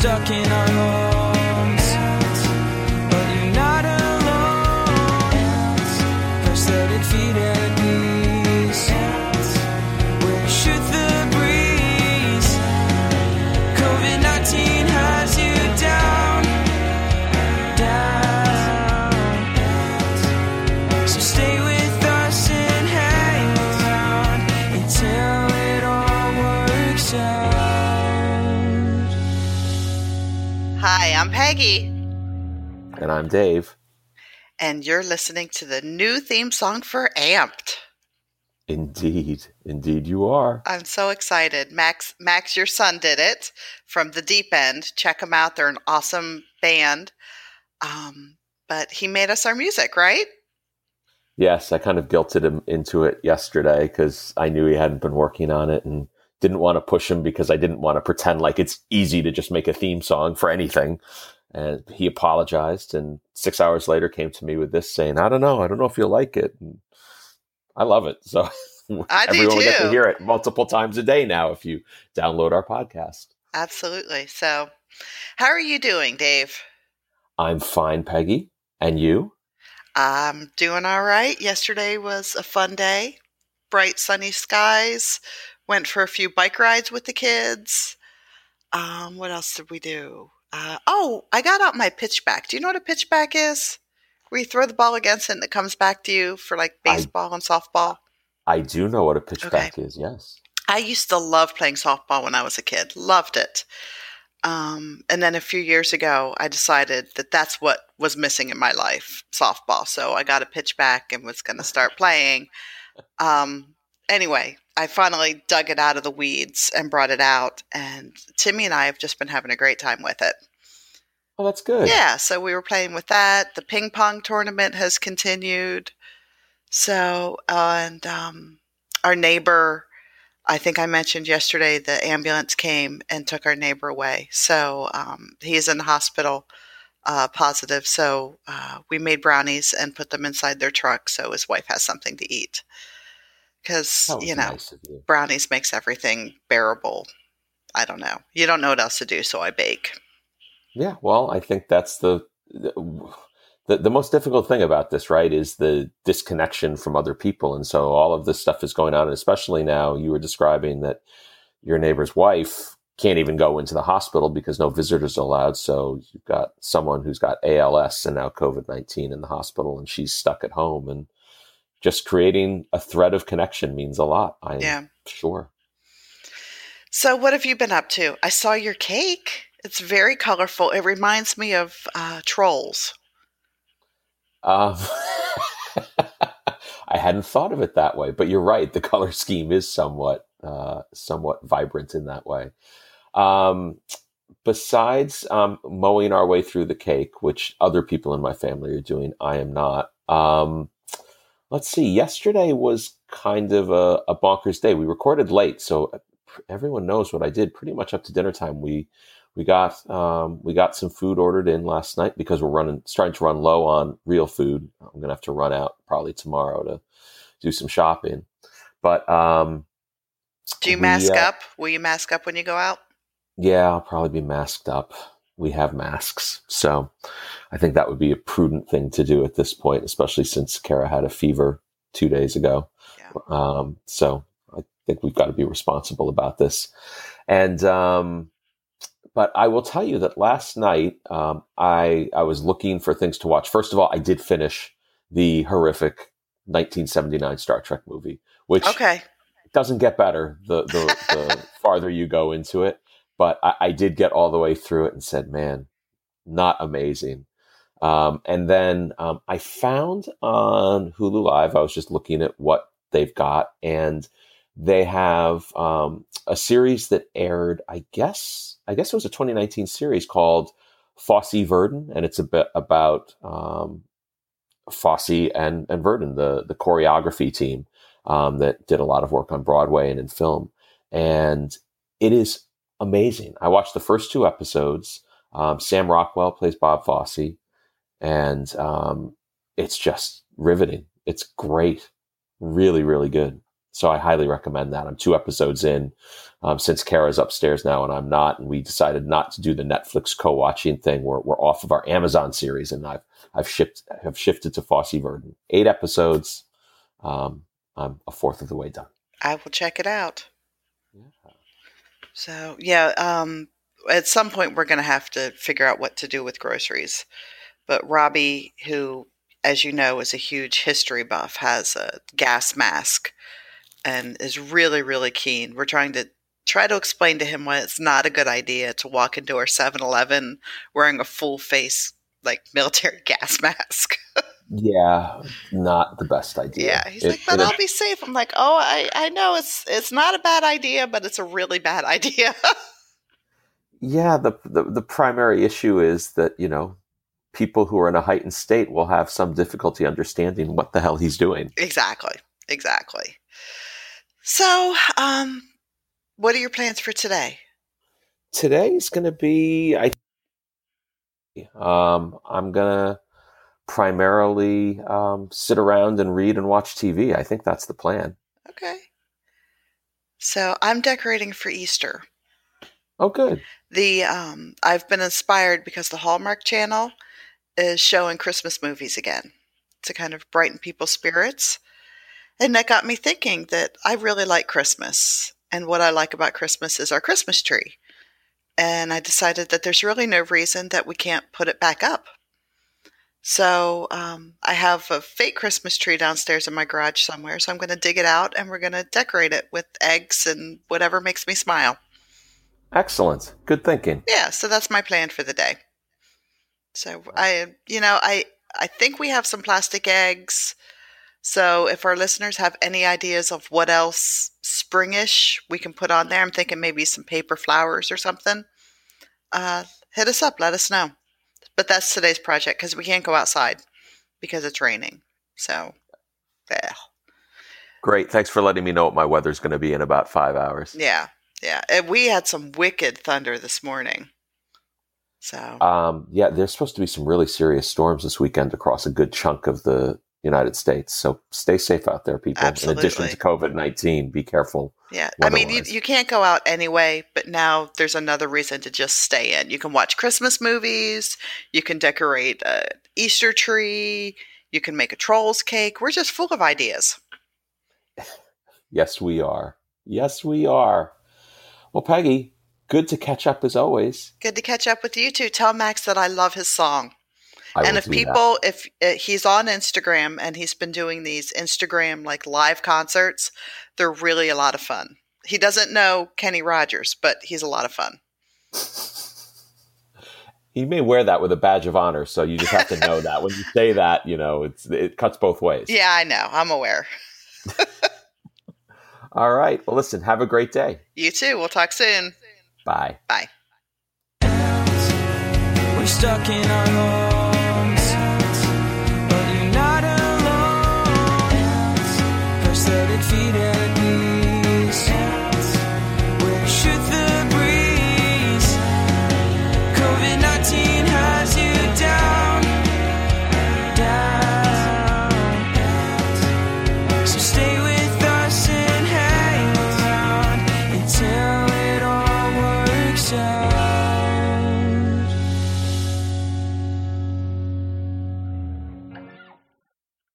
stuck in our homes. But you're not alone. First let it Hi, I'm Peggy, And I'm Dave. and you're listening to the new theme song for Amped. Indeed, indeed, you are. I'm so excited. Max, Max, your son did it from the deep end. Check them out; they're an awesome band. Um, but he made us our music, right? Yes, I kind of guilted him into it yesterday because I knew he hadn't been working on it and didn't want to push him because I didn't want to pretend like it's easy to just make a theme song for anything. And he apologized, and six hours later came to me with this saying, "I don't know, I don't know if you'll like it." And I love it, so I everyone will get to hear it multiple times a day now if you download our podcast. Absolutely. So, how are you doing, Dave? I'm fine, Peggy, and you? I'm doing all right. Yesterday was a fun day. Bright sunny skies. Went for a few bike rides with the kids. Um, what else did we do? Uh, oh, I got out my pitchback. Do you know what a pitchback is? Where you throw the ball against it and it comes back to you for like I- baseball and softball. I do know what a pitchback is. Yes. I used to love playing softball when I was a kid. Loved it. Um, and then a few years ago, I decided that that's what was missing in my life, softball. So I got a pitch back and was going to start playing. Um, anyway, I finally dug it out of the weeds and brought it out. And Timmy and I have just been having a great time with it. Oh, that's good. Yeah, so we were playing with that. The ping pong tournament has continued. So, uh, and um, our neighbor, I think I mentioned yesterday, the ambulance came and took our neighbor away. So um, he's in the hospital, uh, positive. So uh, we made brownies and put them inside their truck so his wife has something to eat. Because, you know, nice you. brownies makes everything bearable. I don't know. You don't know what else to do, so I bake. Yeah, well, I think that's the, the the the most difficult thing about this, right? Is the disconnection from other people, and so all of this stuff is going on, and especially now you were describing that your neighbor's wife can't even go into the hospital because no visitors are allowed. So you've got someone who's got ALS and now COVID nineteen in the hospital, and she's stuck at home, and just creating a thread of connection means a lot. I'm Yeah. sure. So, what have you been up to? I saw your cake. It's very colorful. It reminds me of uh, trolls. Um, I hadn't thought of it that way, but you're right. The color scheme is somewhat, uh, somewhat vibrant in that way. Um, besides um, mowing our way through the cake, which other people in my family are doing, I am not. Um, let's see. Yesterday was kind of a, a bonkers day. We recorded late, so everyone knows what I did. Pretty much up to dinner time, we we got um, we got some food ordered in last night because we're running starting to run low on real food. I'm gonna have to run out probably tomorrow to do some shopping. But um, Do you We, mask uh, up? Will you mask up when you go out? yeah, I'll probably be masked up. We have masks, so I think that would be a prudent thing to do at this point, especially since Kara had a fever two days ago. Yeah. Um, so I think we've got to be responsible about this. And um, but I will tell you that last night um, I I was looking for things to watch. First of all, I did finish the horrific 1979 Star Trek movie, which Okay. doesn't get better the the, the farther you go into it. But I, I did get all the way through it and said, "Man, not amazing." Um, and then um, I found on Hulu Live, I was just looking at what they've got, and they have um, a series that aired. I guess I guess it was a 2019 series called Fosse Verdon, and it's a bit about um, Fosse and and Verdon, the the choreography team um, that did a lot of work on Broadway and in film, and it is amazing. I watched the first two episodes. Um, Sam Rockwell plays Bob Fosse, and um, it's just riveting. It's great, really, really good. so I highly recommend that. I'm two episodes in um, since Kara's upstairs now and I'm not, and we decided not to do the Netflix co-watching thing. We're we're off of our Amazon series, and I've I've shipped have shifted to Fosse Verdon. Eight episodes. Um, I'm a fourth of the way done. I will check it out. So yeah, um, at some point we're going to have to figure out what to do with groceries. But Robbie, who, as you know, is a huge history buff, has a gas mask and is really, really keen. We're trying to try to explain to him why it's not a good idea to walk into our 7-Eleven wearing a full face like military gas mask. Yeah, not the best idea. yeah, he's It- like, but I'll be safe. I'm like, oh, I, I know it's it's not a bad idea, but it's a really bad idea. Yeah, the, the the primary issue is that you know people who are in a heightened state will have some difficulty understanding what the hell he's doing. Exactly. Exactly. So, um, what are your plans for today? Today's going to be I um I'm going to primarily um, sit around and read and watch TV. I think that's the plan. Okay. So I'm decorating for Easter. Oh, good. The um, I've been inspired because the Hallmark Channel is showing Christmas movies again to kind of brighten people's spirits, and that got me thinking that I really like Christmas, and what I like about Christmas is our Christmas tree. And I decided that there's really no reason that we can't put it back up. So um, I have a fake Christmas tree downstairs in my garage somewhere. So I'm going to dig it out and we're going to decorate it with eggs and whatever makes me smile. Excellent. Good thinking. Yeah, so that's my plan for the day. So I, you know, I I think we have some plastic eggs. So if our listeners have any ideas of what else springish we can put on there, I'm thinking maybe some paper flowers or something. Uh, hit us up. Let us know. But that's today's project because we can't go outside because it's raining. So, yeah, Great. Thanks for letting me know what my weather's going to be in about five hours. yeah, yeah. And we had some wicked thunder this morning. So Um, yeah, there's supposed to be some really serious storms this weekend across a good chunk of the United States. So stay safe out there, people. In addition to COVID 19, be careful. Yeah, I mean, you, you can't go out anyway, but now there's another reason to just stay in. You can watch Christmas movies, you can decorate a Easter tree, you can make a trolls cake. We're just full of ideas. Yes, we are. Yes, we are. Well, Peggy, good to catch up as always. Good to catch up with you too. Tell Max that I love his song. I and if do that. people, if uh, he's on Instagram and he's been doing these Instagram like live concerts, they're really a lot of fun. He doesn't know Kenny Rogers, but he's a lot of fun. He may wear that with a badge of honor, so you just have to know that when you say that, you know, it's it cuts both ways. Yeah, I know. I'm aware. All right. Well, listen. Have a great day. You too. We'll talk soon. Bye. Bye. We're stuck in our